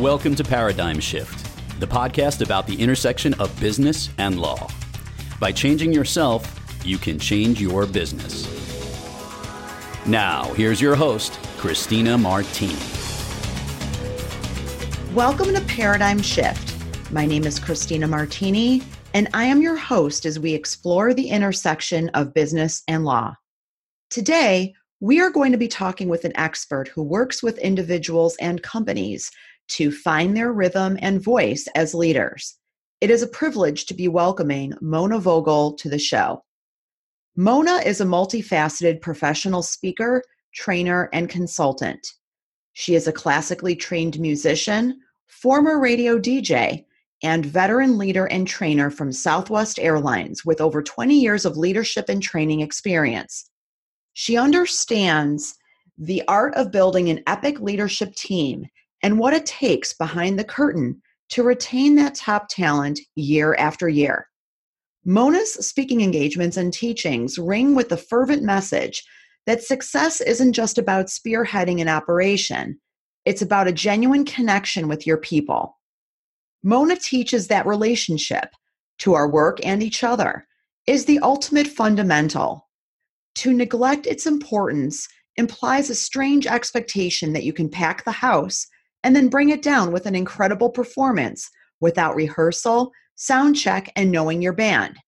Welcome to Paradigm Shift, the podcast about the intersection of business and law. By changing yourself, you can change your business. Now, here's your host, Christina Martini. Welcome to Paradigm Shift. My name is Christina Martini, and I am your host as we explore the intersection of business and law. Today, we are going to be talking with an expert who works with individuals and companies to find their rhythm and voice as leaders. It is a privilege to be welcoming Mona Vogel to the show. Mona is a multifaceted professional speaker, trainer, and consultant. She is a classically trained musician, former radio DJ, and veteran leader and trainer from Southwest Airlines with over 20 years of leadership and training experience. She understands the art of building an epic leadership team and what it takes behind the curtain to retain that top talent year after year. Mona's speaking engagements and teachings ring with the fervent message that success isn't just about spearheading an operation, it's about a genuine connection with your people. Mona teaches that relationship to our work and each other is the ultimate fundamental. To neglect its importance implies a strange expectation that you can pack the house and then bring it down with an incredible performance without rehearsal, sound check, and knowing your band.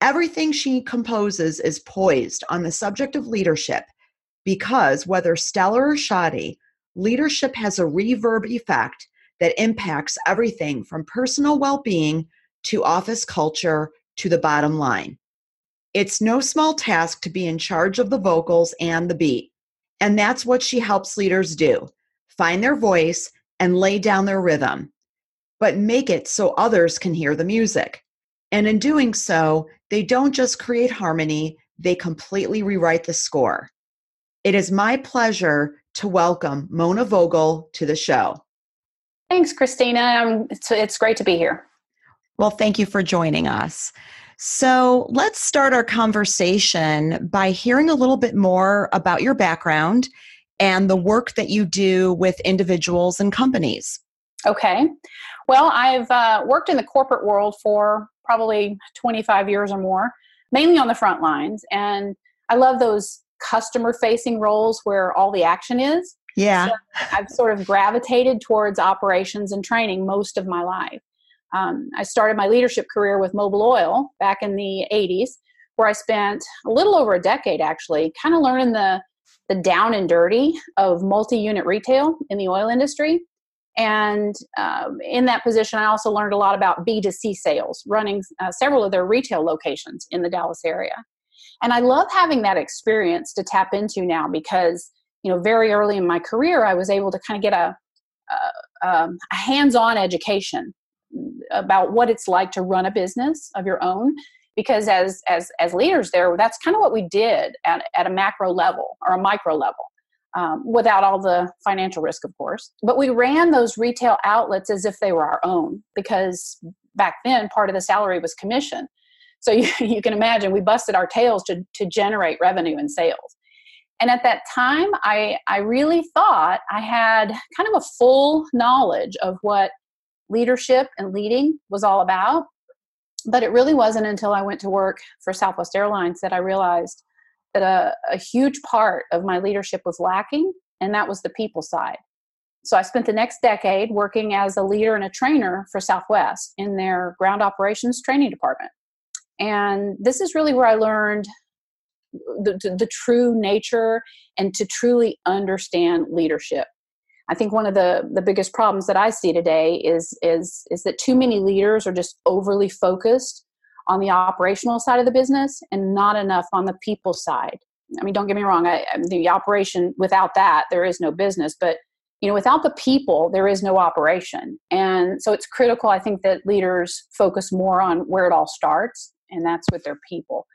Everything she composes is poised on the subject of leadership because, whether stellar or shoddy, leadership has a reverb effect that impacts everything from personal well being to office culture to the bottom line. It's no small task to be in charge of the vocals and the beat. And that's what she helps leaders do find their voice and lay down their rhythm, but make it so others can hear the music. And in doing so, they don't just create harmony, they completely rewrite the score. It is my pleasure to welcome Mona Vogel to the show. Thanks, Christina. Um, it's, it's great to be here. Well, thank you for joining us. So let's start our conversation by hearing a little bit more about your background and the work that you do with individuals and companies. Okay. Well, I've uh, worked in the corporate world for probably 25 years or more, mainly on the front lines. And I love those customer facing roles where all the action is. Yeah. So I've sort of gravitated towards operations and training most of my life. Um, I started my leadership career with Mobil Oil back in the 80s, where I spent a little over a decade actually kind of learning the the down and dirty of multi-unit retail in the oil industry. And um, in that position i also learned a lot about b2c sales running uh, several of their retail locations in the dallas area. And i love having that experience to tap into now because you know very early in my career i was able to kind of get a, a, um, a hands-on education about what it's like to run a business of your own because as as as leaders there that's kind of what we did at, at a macro level or a micro level um, without all the financial risk of course. But we ran those retail outlets as if they were our own because back then part of the salary was commission. So you, you can imagine we busted our tails to, to generate revenue and sales. And at that time I, I really thought i had kind of a full knowledge of what leadership and leading was all about but it really wasn't until I went to work for Southwest Airlines that I realized that a, a, huge part of my leadership was lacking, and that was the people side. So I spent the next decade working as a leader and a trainer for Southwest in their ground operations training department. And this is really where I learned the, the, the true nature and to truly understand leadership. I think one of the the biggest problems that I see today is is is that too many leaders are just overly focused on the operational side of the business and not enough on the people side. I mean, don't get me wrong. I, the operation without that there is no business, but you know, without the people there is no operation. And so it's critical. I think that leaders focus more on where it all starts, and that's with their people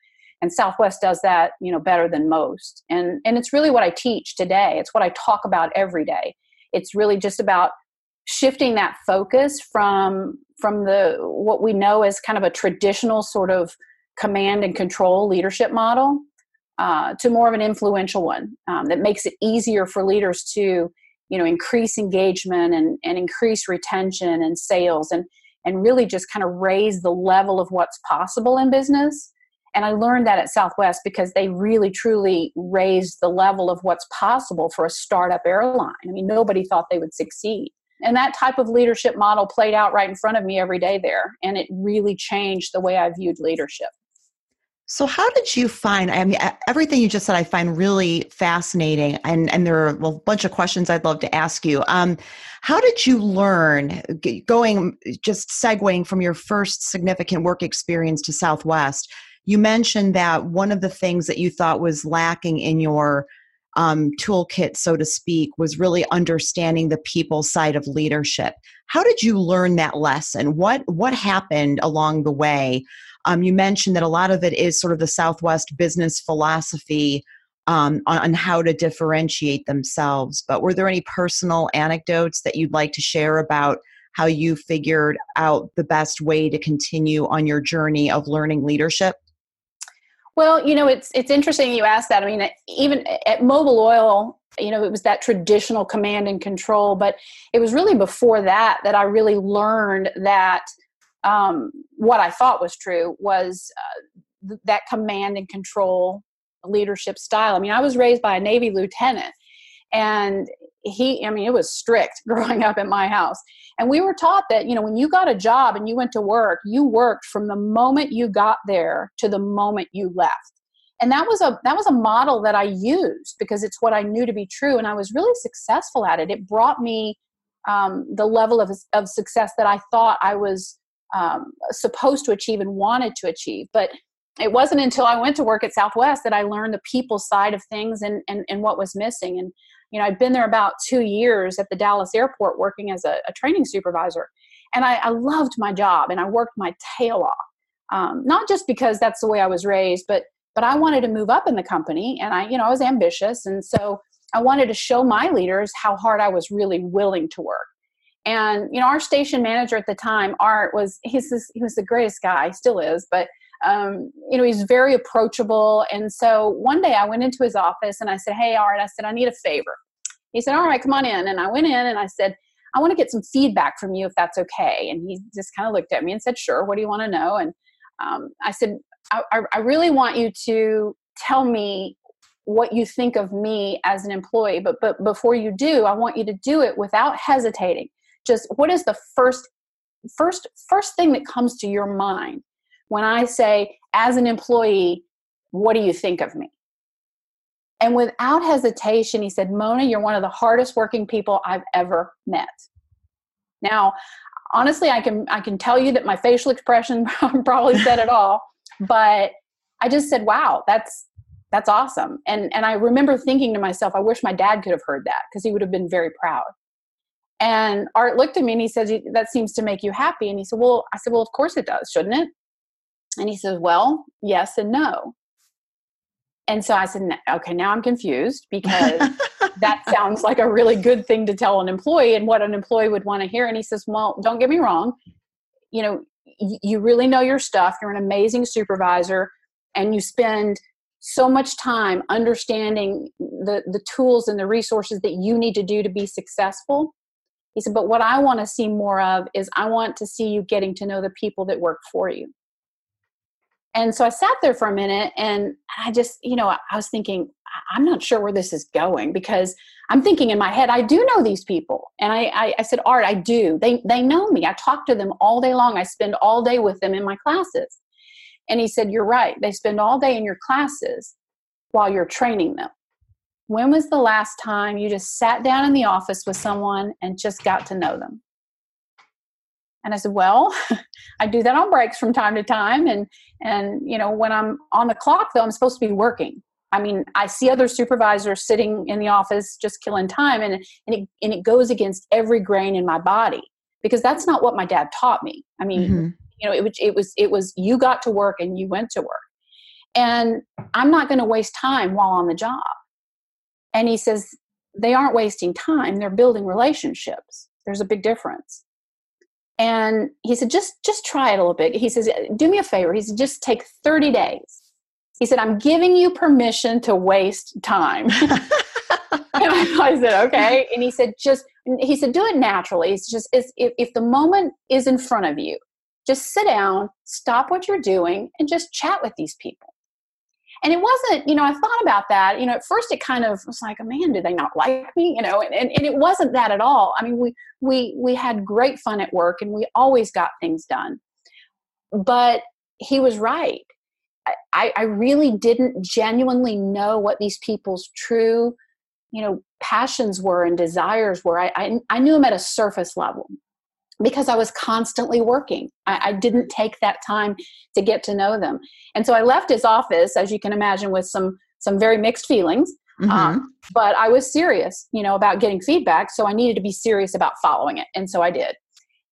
and southwest does that you know better than most and and it's really what i teach today it's what i talk about every day it's really just about shifting that focus from from the what we know as kind of a traditional sort of command and control leadership model uh, to more of an influential one um, that makes it easier for leaders to you know increase engagement and, and increase retention and sales and and really just kind of raise the level of what's possible in business and i learned that at southwest because they really truly raised the level of what's possible for a startup airline i mean nobody thought they would succeed and that type of leadership model played out right in front of me every day there and it really changed the way i viewed leadership so, how did you find? I mean, everything you just said, I find really fascinating, and and there are a bunch of questions I'd love to ask you. Um, how did you learn? Going just segueing from your first significant work experience to Southwest, you mentioned that one of the things that you thought was lacking in your um, toolkit, so to speak, was really understanding the people side of leadership. How did you learn that lesson? What what happened along the way? Um, you mentioned that a lot of it is sort of the Southwest business philosophy um, on, on, how to differentiate themselves. But were there any personal anecdotes that you'd like to share about how you figured out the best way to continue on your journey of learning leadership? Well, you know, it's it's interesting you asked that. I mean, even at Mobil Oil, you know, it was that traditional command and control, but it was really before that that I really learned that um, what I thought was true was uh, th- that command and control leadership style. I mean, I was raised by a Navy lieutenant, and he, I mean, it was strict growing up at my house. And we were taught that, you know, when you got a job and you went to work, you worked from the moment you got there to the moment you left. And that was a that was a model that I used because it's what I knew to be true, and I was really successful at it. It brought me um, the level of of success that I thought I was um, supposed to achieve and wanted to achieve. But it wasn't until I went to work at Southwest that I learned the people side of things and, and, and what was missing. And, you know, I'd been there about two years at the Dallas airport working as a, a training supervisor. And I, I, loved my job and I worked my tail off. Um, not just because that's the way I was raised, but but I wanted to move up in the company and I, you know, I was ambitious. And so I wanted to show my leaders how hard I was really willing to work. And you know, our station manager at the time, Art, was he's this, he was the greatest guy, still is, but um, you know, he's very approachable. And so one day I went into his office and I said, "Hey, Art," I said, "I need a favor." He said, "All right, come on in." And I went in and I said, "I want to get some feedback from you, if that's okay." And he just kind of looked at me and said, "Sure. What do you want to know?" And um, I said, I, I really want you to tell me what you think of me as an employee but but before you do i want you to do it without hesitating just what is the first first first thing that comes to your mind when i say as an employee what do you think of me and without hesitation he said mona you're one of the hardest working people i've ever met now honestly i can i can tell you that my facial expression probably said it all but i just said wow that's that's awesome and and i remember thinking to myself i wish my dad could have heard that because he would have been very proud and Art looked at me and he said, That seems to make you happy. And he said, Well, I said, Well, of course it does, shouldn't it? And he says, Well, yes and no. And so I said, Okay, now I'm confused because that sounds like a really good thing to tell an employee and what an employee would want to hear. And he says, Well, don't get me wrong. You know, you really know your stuff. You're an amazing supervisor and you spend so much time understanding the, the tools and the resources that you need to do to be successful he said, But what I want to see more of is I want to see you getting to know the people that work for you. And so I sat there for a minute and I just, you know, I was thinking, I'm not sure where this is going because I'm thinking in my head, I do know these people. And I, I, I said, Art, I do. They, they know me. I talk to them all day long. I spend all day with them in my classes. And he said, You're right. They spend all day in your classes while you're training them when was the last time you just sat down in the office with someone and just got to know them? And I said, well, I do that on breaks from time to time. And, and, you know, when I'm on the clock though, I'm supposed to be working. I mean, I see other supervisors sitting in the office just killing time and, and, it, and it goes against every grain in my body because that's not what my dad taught me. I mean, mm-hmm. you know, it it was, it was, you got to work and you went to work. And I'm not going to waste time while on the job. And he says, they aren't wasting time, they're building relationships. There's a big difference. And he said, just just try it a little bit. He says, do me a favor. He said, just take 30 days. He said, I'm giving you permission to waste time. I said, okay. And he said, just, he said, do it naturally. It's just, it's, if, if the moment is in front of you, just sit down, stop what you're doing, and just chat with these people. And it wasn't, you know, I thought about that. You know, at first it kind of was like, man, do they not like me? You know, and, and, and it wasn't that at all. I mean, we we we had great fun at work and we always got things done. But he was right. I, I really didn't genuinely know what these people's true, you know, passions were and desires were. I, I, I knew them at a surface level because I was constantly working. I, I, didn't take that time to get to know them, and so I left his office, as you can imagine, with some some very mixed feelings. Mm-hmm. Um, but I was serious, you know, about getting feedback, so I needed to be serious about following it, and so I did.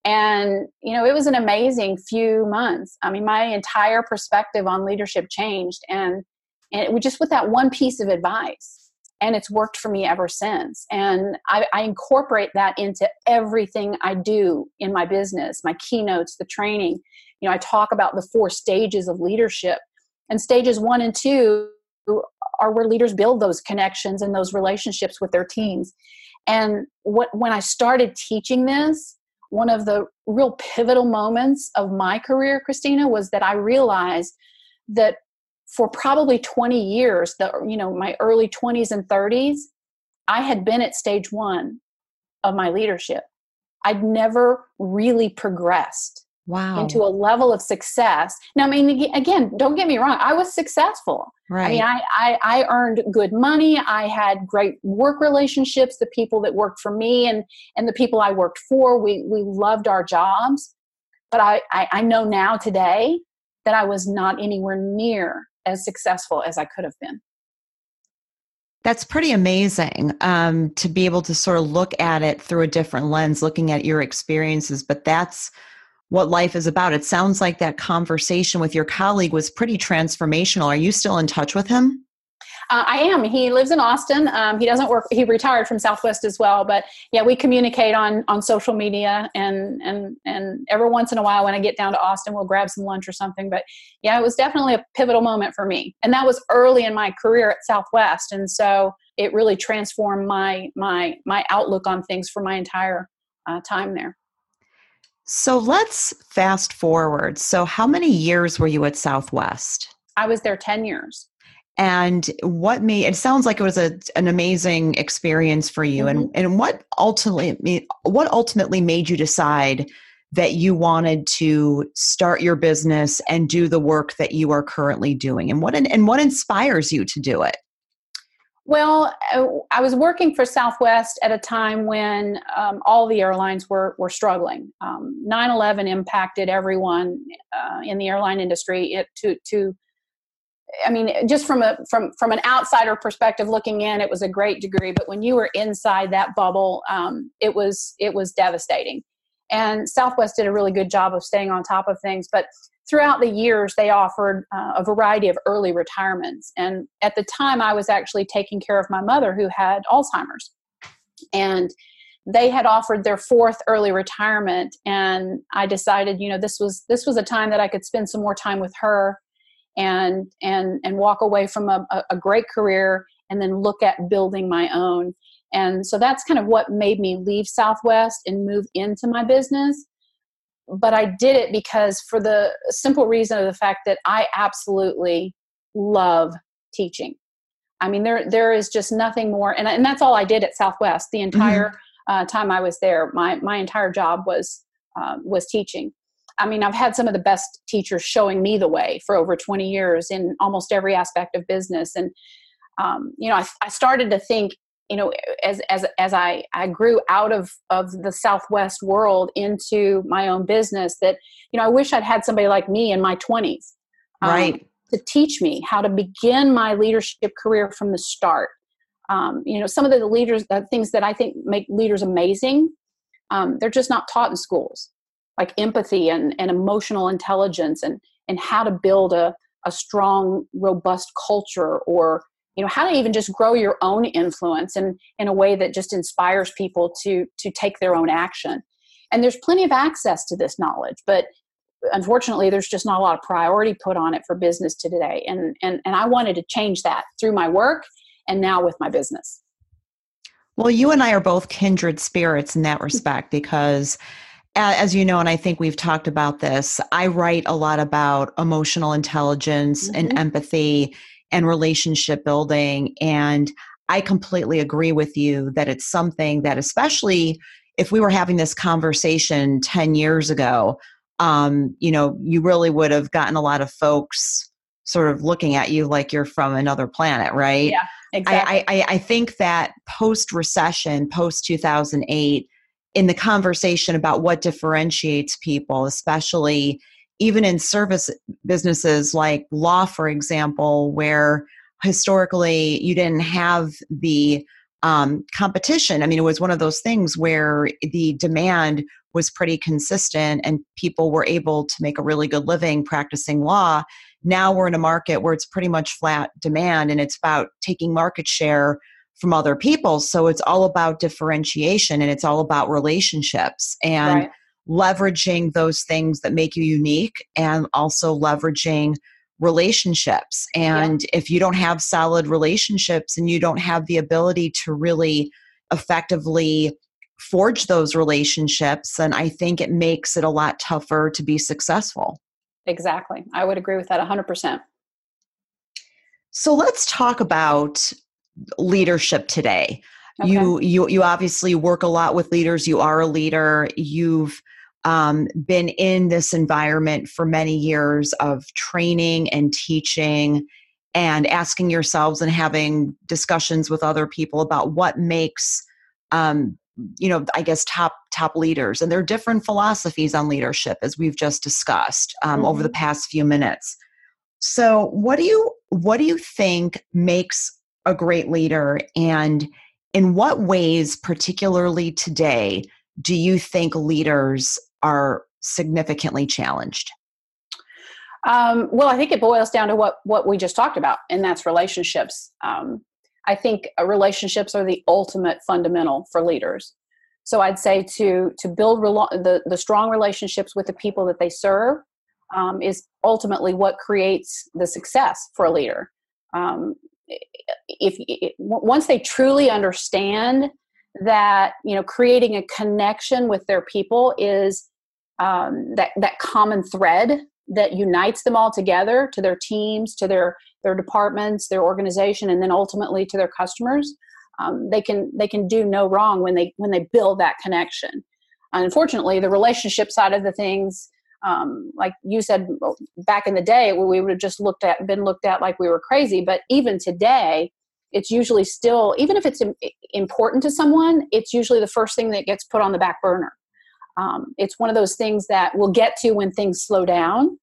And you know, it was an amazing few months. I mean, my entire perspective on leadership changed, and and it was just with that one piece of advice and it's worked for me ever since. And I, I, incorporate that into everything i do in my business my keynotes the training. You know i talk about the four stages of leadership and stages one and two are where leaders build those connections and those relationships with their teams. And what when i started teaching this one of the real pivotal moments of my career christina was that i realized that for probably 20 years, the you know, my early 20s and 30s, I had been at stage 1 of my leadership. I'd never really progressed wow. into a level of success. Now, I mean, again, don't get me wrong, I was successful. Right. I mean, I, I, I earned good money. I had great work relationships. The people that worked for me and, and the people I worked for, we, we loved our jobs. But I, I, I know now today that I was not anywhere near as successful as I could have been. That's pretty amazing um, to be able to sort of look at it through a different lens, looking at your experiences. But that's what life is about. It sounds like that conversation with your colleague was pretty transformational. Are you still in touch with him? Uh, I am. He lives in Austin. Um, he doesn't work. He retired from Southwest as well. But yeah, we communicate on on social media, and and and every once in a while, when I get down to Austin, we'll grab some lunch or something. But yeah, it was definitely a pivotal moment for me, and that was early in my career at Southwest, and so it really transformed my my my outlook on things for my entire uh, time there. So let's fast forward. So, how many years were you at Southwest? I was there 10 years and what made it sounds like it was a, an amazing experience for you mm-hmm. and and what ultimately what ultimately made you decide that you wanted to start your business and do the work that you are currently doing and what and what inspires you to do it well, uh, I was working for Southwest at a time when um, all the airlines were were struggling. Um, 9/11 impacted everyone uh, in the airline industry it, to to I mean, just from a from from an outsider perspective looking in, it was a great degree. But when you were inside that bubble, um, it was it was devastating. And Southwest did a really good job of staying on top of things. But throughout the years, they offered uh, a variety of early retirements. And at the time, I was actually taking care of my mother who had Alzheimer's, and they had offered their fourth early retirement. And I decided, you know, this was this was a time that I could spend some more time with her and and and walk away from a, a great career and then look at building my own. And so that's kind of what made me leave southwest and move into my business. But i did it because for the simple reason of the fact that i absolutely love teaching. I mean there there is just nothing more and, and that's all i did at southwest the entire mm-hmm. uh, time i was there. My my entire job was uh, was teaching I mean, I've had some of the best teachers showing me the way for over 20 years in almost every aspect of business. And, um, you know, I, I started to think, you know, as, as, as I, I grew out of, of the Southwest world into my own business that, you know, I wish I'd had somebody like me in my 20s. Um, right. To teach me how to begin my leadership career from the start. Um, you know, some of the leaders, the things that I think make leaders amazing, um, they're just not taught in schools like empathy and, and emotional intelligence and, and how to build a, a strong, robust culture or you know how to even just grow your own influence in, in a way that just inspires people to to take their own action. And there's plenty of access to this knowledge but unfortunately there's just not a lot of priority put on it for business today. And and, and i wanted to change that through my work and now with my business. Well, you and I are both kindred spirits in that mm-hmm. respect because as you know, and I think we've talked about this, I write a lot about emotional intelligence mm-hmm. and empathy and relationship building. And I completely agree with you that it's something that, especially if we were having this conversation 10 years ago, um, you know, you really would have gotten a lot of folks sort of looking at you like you're from another planet, right? Yeah, exactly. I, I, I think that post recession, post 2008, in the conversation about what differentiates people, especially even in service businesses like law, for example, where historically you didn't have the um, competition. I mean, it was one of those things where the demand was pretty consistent and people were able to make a really good living practicing law. Now we're in a market where it's pretty much flat demand and it's about taking market share from other people. So it's all about differentiation and it's all about relationships and right. leveraging those things that make you unique and also leveraging relationships. And yeah. if you don't have solid relationships and you don't have the ability to really effectively forge those relationships, then I think it makes it a lot tougher to be successful. Exactly. I would agree with that 100%. So let's talk about leadership today. Okay. You you you obviously work a lot with leaders. You are a leader. You've um, been in this environment for many years of training and teaching and asking yourselves and having discussions with other people about what makes um, you know i guess top top leaders and there are different philosophies on leadership as we've just discussed um, mm-hmm. over the mm-hmm. past few minutes so what do you what do you think makes a great leader and in what ways particularly today do you think leaders are significantly challenged? Um, well i think it boils down to what what we just talked about and that's relationships. Um, i think uh, relationships are the ultimate fundamental for leaders. So i'd say to to build the, the strong relationships with the people that they serve um, is ultimately what creates the success for a leader. Um, if, if once they truly understand that you know creating a connection with their people is um, that that common thread that unites them all together to their teams to their their departments their organization and then ultimately to their customers um, they can they can do no wrong when they when they build that connection. Unfortunately the relationship side of the things um, like you said back in the day we would have just looked at been looked at like we were crazy but even today it's usually still even if it's important to someone it's usually the first thing that gets put on the back burner. Um, it's one of those things that we'll get to when things slow down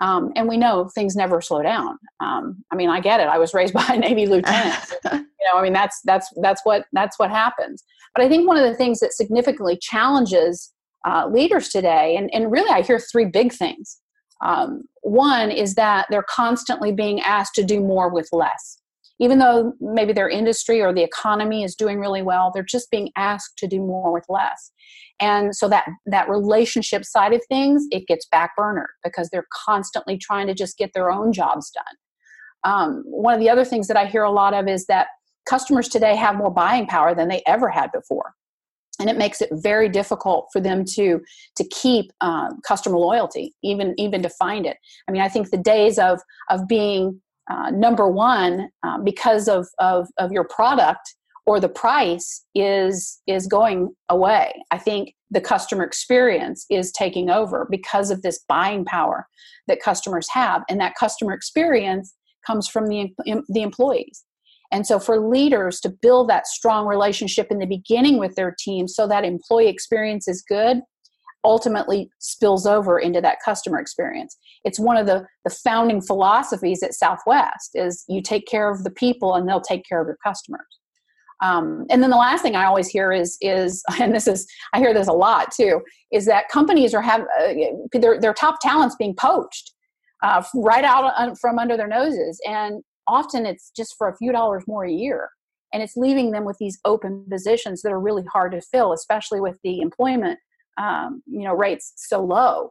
um, and we know things never slow down. Um, i mean i get it. I was raised by a navy lieutenant. You know i mean that's that's that's what that's what happens. But i think one of the things that significantly challenges uh, leaders today. And, and really, I hear three big things. Um, one is that they're constantly being asked to do more with less. Even though maybe their industry or the economy is doing really well, they're just being asked to do more with less. And so that, that relationship side of things, it gets backburnered because they're constantly trying to just get their own jobs done. Um, one of the other things that I hear a lot of is that customers today have more buying power than they ever had before and it makes it very difficult for them to to keep um, customer loyalty even even to find it. I mean i think the days of of being uh, number one uh, because of, of of your product or the price is is going away. I think the customer experience is taking over because of this buying power that customers have. And that customer experience comes from the the employees and so, for leaders to build that strong relationship in the beginning with their team so that employee experience is good, ultimately spills over into that customer experience. It's one of the, the founding philosophies at Southwest is you take care of the people and they'll take care of your customers. Um, and then the last thing I always hear is is and this is I hear this a lot too is that companies are have uh, their their top talents being poached uh, right out from under their noses and often it's just for a few dollars more a year and it's leaving them with these open positions that are really hard to fill especially with the employment um, you know rates so low.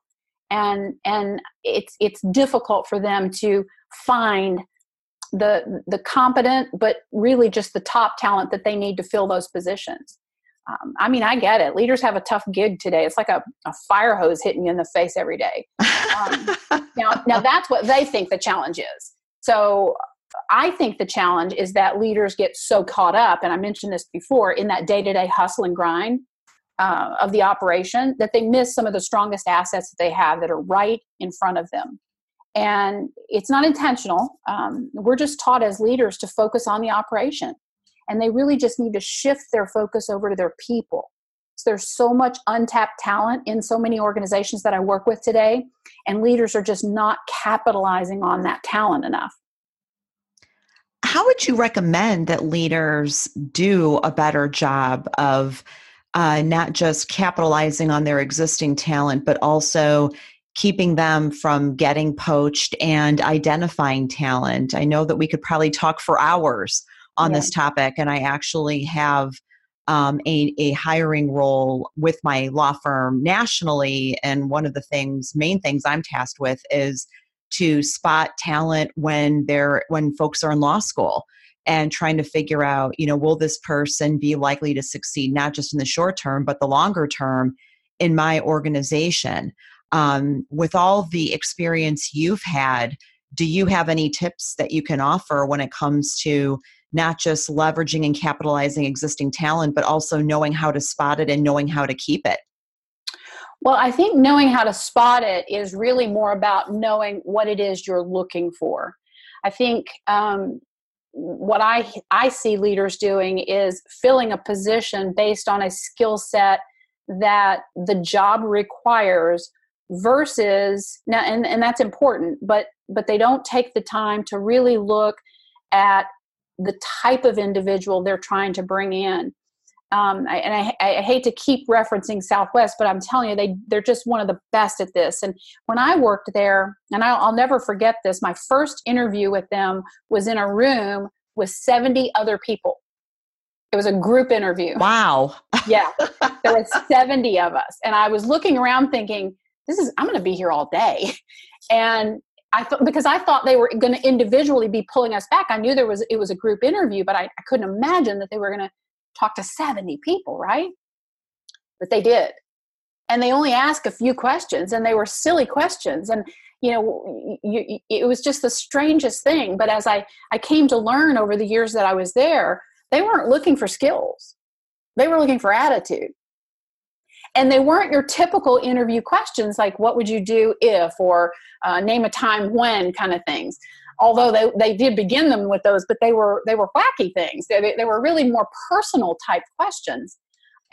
And and it's it's difficult for them to find the the competent but really just the top talent that they need to fill those positions. Um, i mean i get it. Leaders have a tough gig today. It's like a, a fire hose hitting you in the face every day. Um, now now that's what they think the challenge is. So i think the challenge is that leaders get so caught up and i mentioned this before in that day-to-day hustle and grind uh, of the operation that they miss some of the strongest assets that they have that are right in front of them and it's not intentional. Um, we're just taught as leaders to focus on the operation. And they really just need to shift their focus over to their people. So there's so much untapped talent in so many organizations that I work with today, and leaders are just not capitalizing on that talent enough. How would you recommend that leaders do a better job of uh, not just capitalizing on their existing talent, but also keeping them from getting poached and identifying talent. I know that we could probably talk for hours on yeah. this topic, and I actually have um, a, a hiring role with my law firm nationally. And one of the things, main things I'm tasked with is to spot talent when they're when folks are in law school and trying to figure out, you know, will this person be likely to succeed not just in the short term, but the longer term in my organization um, with all the experience you've had, do you have any tips that you can offer when it comes to not just leveraging and capitalizing existing talent, but also knowing how to spot it and knowing how to keep it? Well, I think knowing how to spot it is really more about knowing what it is you're looking for. I think um, what I I see leaders doing is filling a position based on a skill set that the job requires versus now and, and that's important but but they don't take the time to really look at the type of individual they're trying to bring in um, I, and I, I, hate to keep referencing Southwest, but I'm telling you, they they're just one of the best at this. And when I worked there, and I'll, I'll never forget this, my first interview with them was in a room with 70 other people. It was a group interview. Wow. yeah, there were 70 of us, and I was looking around thinking, this is i'm going to be here all day and i thought because i thought they were going to individually be pulling us back i knew there was it was a group interview but i, I couldn't imagine that they were going to talk to 70 people right? But they did. And they only asked a few questions and they were silly questions and you know you, it was just the strangest thing. But as i i came to learn over the years that i was there they weren't looking for skills. They were looking for attitude. And they weren't your typical interview questions like what would you do if? or uh, name a time when kind of things although they, they did begin them with those but they were they were wacky things. They, they were really more personal type questions.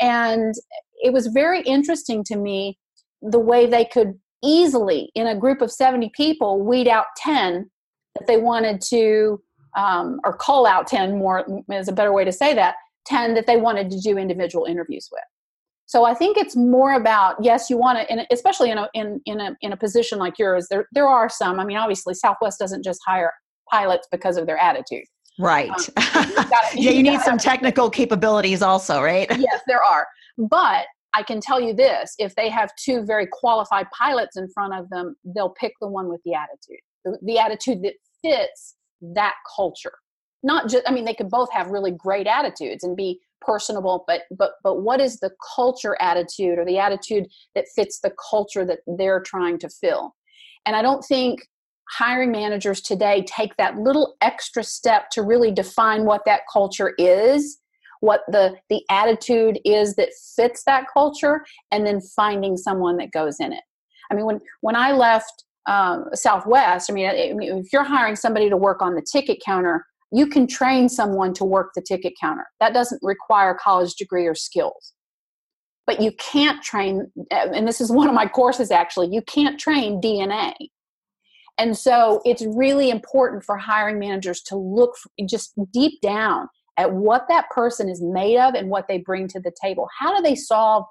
And it was very interesting to me the way they could easily in a group of 70 people weed out 10 that they wanted to um, or call out 10 more is a better way to say that 10 that they wanted to do individual interviews with so I think it's more about yes, you want to, especially in a in in a in a position like yours. There there are some. I mean, obviously, Southwest doesn't just hire pilots because of their attitude. Right. Um, gotta, yeah, you, you need some technical capabilities also, right? yes, there are. But I can tell you this: if they have two very qualified pilots in front of them, they'll pick the one with the attitude, the, the attitude that fits that culture. Not just. I mean, they could both have really great attitudes and be personable but but but what is the culture attitude or the attitude that fits the culture that they're trying to fill? And i don't think hiring managers today take that little extra step to really define what that culture is what the the attitude is that fits that culture and then finding someone that goes in it. I mean when when i left um, southwest i mean if you're hiring somebody to work on the ticket counter you can train someone to work the ticket counter. That doesn't require college degree or skills. But you can't train, and this is one of my courses actually, you can't train DNA. And so it's really important for hiring managers to look just deep down at what that person is made of and what they bring to the table. How do they solve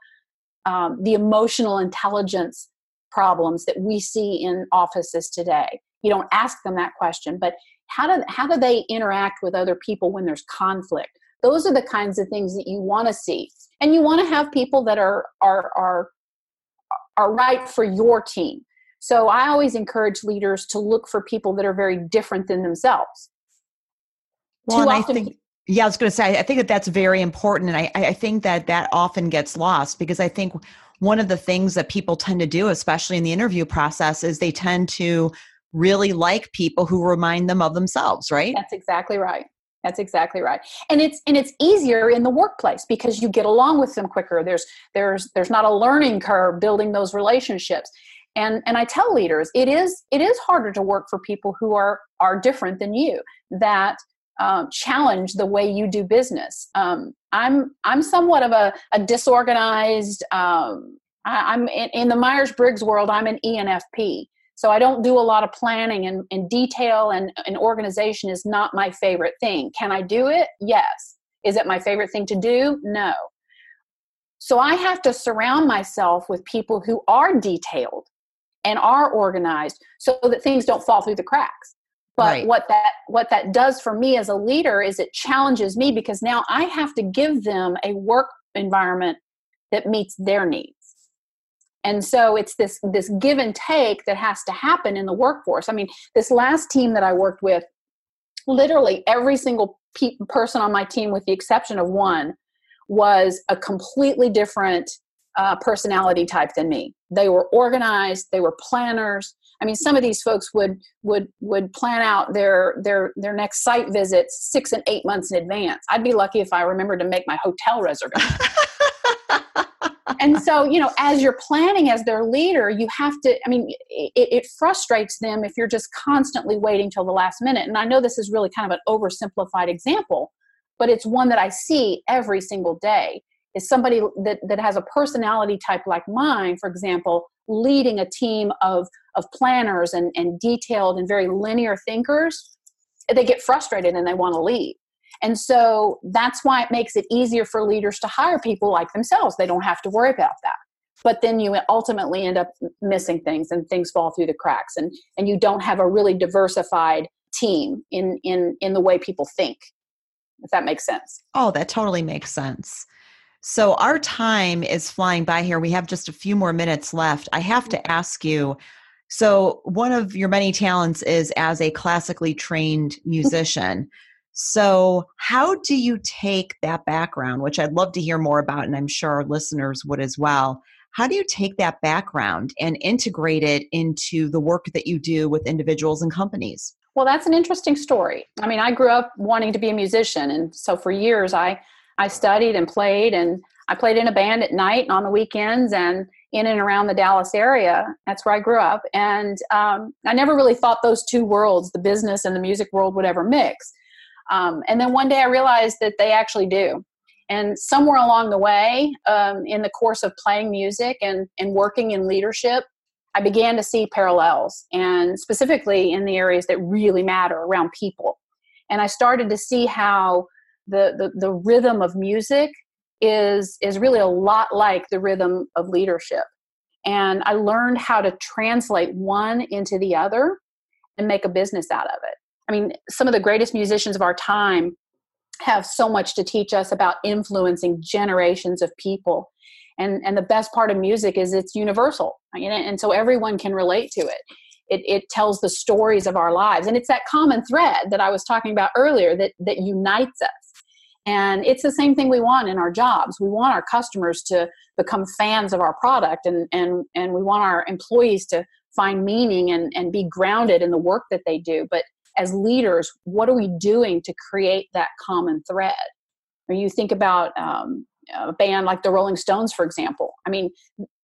um, the emotional intelligence problems that we see in offices today? You don't ask them that question, but how do how do they interact with other people when there's conflict? Those are the kinds of things that you want to see. And you want to have people that are are are are right for your team. So i always encourage leaders to look for people that are very different than themselves. Well, and I think yeah, I was going to say, I think that that's very important. And I, I think that that often gets lost because I think one of the things that people tend to do, especially in the interview process, is they tend to really like people who remind them of themselves, right? That's exactly right. That's exactly right. And it's and it's easier in the workplace because you get along with them quicker. There's there's there's not a learning curve building those relationships. And and I tell leaders, it is it is harder to work for people who are are different than you that um, challenge the way you do business. Um, I'm I'm somewhat of a, a disorganized. Um, I, am in, in, the Myers Briggs world. I'm an ENFP, so I don't do a lot of planning and, and detail and, and organization is not my favorite thing. Can I do it? Yes. Is it my favorite thing to do? No. So I have to surround myself with people who are detailed and are organized so that things don't fall through the cracks but right. what that what that does for me as a leader is it challenges me because now i have to give them a work environment that meets their needs and so it's this this give and take that has to happen in the workforce i mean this last team that i worked with literally every single pe- person on my team with the exception of one was a completely different uh, personality type than me they were organized they were planners I mean, some of these folks would would would plan out their their their next site visits six and eight months in advance. I'd be lucky if I remembered to make my hotel reservation. and so, you know, as you're planning as their leader, you have to. I mean, it, it frustrates them if you're just constantly waiting till the last minute. And I know this is really kind of an oversimplified example, but it's one that I see every single day is somebody that, that has a personality type like mine, for example, leading a team of, of planners and, and detailed and very linear thinkers, they get frustrated and they want to leave. And so that's why it makes it easier for leaders to hire people like themselves. They don't have to worry about that. But then you ultimately end up missing things and things fall through the cracks and, and you don't have a really diversified team in, in, in the way people think, if that makes sense. Oh, that totally makes sense. So our time is flying by here. We have just a few more minutes left. I have to mm-hmm. ask you so, one of your many talents is as a classically trained musician. So, how do you take that background, which I'd love to hear more about, and I'm sure our listeners would as well? How do you take that background and integrate it into the work that you do with individuals and companies? Well, that's an interesting story. I mean, I grew up wanting to be a musician, and so for years I I studied and played, and I played in a band at night and on the weekends, and in and around the Dallas area. That's where I grew up, and um, I never really thought those two worlds, the business and the music world, would ever mix. Um, and then one day I realized that they actually do. And somewhere along the way, um, in the course of playing music and, and working in leadership, I began to see parallels, and specifically in the areas that really matter around people. And I started to see how the, the, the rhythm of music is is really a lot like the rhythm of leadership and i learned how to translate one into the other and make a business out of it i mean some of the greatest musicians of our time have so much to teach us about influencing generations of people and and the best part of music is it's universal and so everyone can relate to it it, it tells the stories of our lives and it's that common thread that i was talking about earlier that that unites us and it's the same thing we want in our jobs. We want our customers to become fans of our product and, and, and we want our employees to find meaning and, and be grounded in the work that they do. But as leaders, what are we doing to create that common thread? When you think about um, a band like the Rolling Stones, for example, I mean,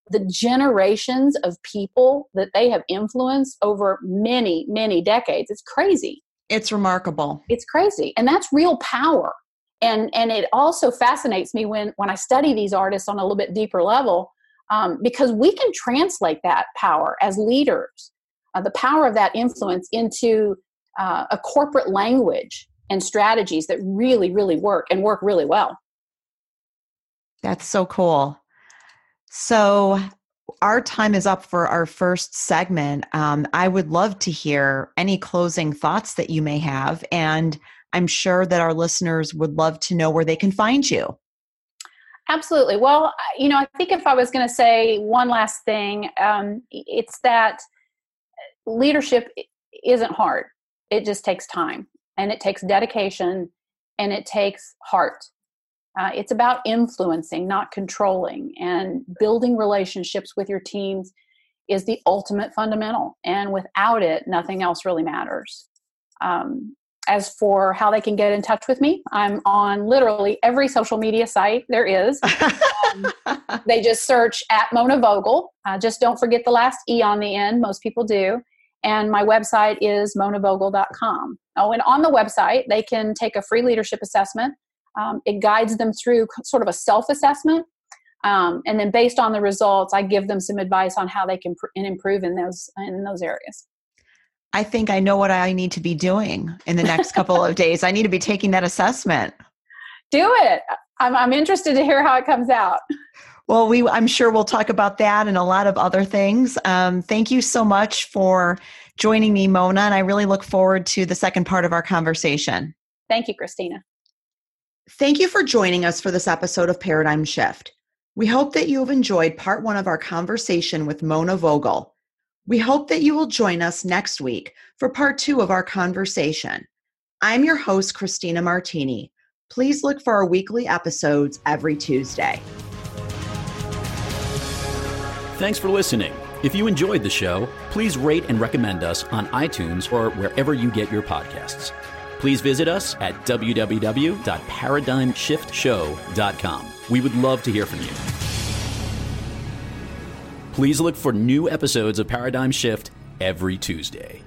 the generations of people that they have influenced over many, many decades, it's crazy. It's remarkable. It's crazy. And that's real power and and it also fascinates me when when i study these artists on a little bit deeper level um, because we can translate that power as leaders uh, the power of that influence into uh, a corporate language and strategies that really really work and work really well that's so cool so our time is up for our first segment um, i would love to hear any closing thoughts that you may have and I'm sure that our listeners would love to know where they can find you. Absolutely. Well, you know, I think if I was going to say one last thing, um, it's that leadership isn't hard. It just takes time. and it takes dedication and it takes heart. Uh, it's about influencing, not controlling, and building relationships with your teams is the ultimate fundamental. And without it, nothing else really matters. Um, as for how they can get in touch with me, I'm on literally every social media site there is. um, they just search at Mona Vogel. Uh, just don't forget the last E on the end. Most people do. And my website is monavogel.com. Oh, and on the website, they can take a free leadership assessment. Um, it guides them through sort of a self assessment. Um, and then based on the results, I give them some advice on how they can pr- improve in those in those areas. I think I know what I need to be doing in the next couple of days. I need to be taking that assessment. Do it. I'm, I'm interested to hear how it comes out. Well, we I'm sure we'll talk about that and a lot of other things. Um, thank you so much for joining me, Mona, and I really look forward to the second part of our conversation. Thank you, Christina. Thank you for joining us for this episode of Paradigm Shift. We hope that you have enjoyed part one of our conversation with Mona Vogel. We hope that you will join us next week for part two of our conversation. I'm your host, Christina Martini. Please look for our weekly episodes every Tuesday. Thanks for listening. If you enjoyed the show, please rate and recommend us on iTunes or wherever you get your podcasts. Please visit us at www.paradigmshiftshow.com. We would love to hear from you. Please look for new episodes of Paradigm Shift every Tuesday.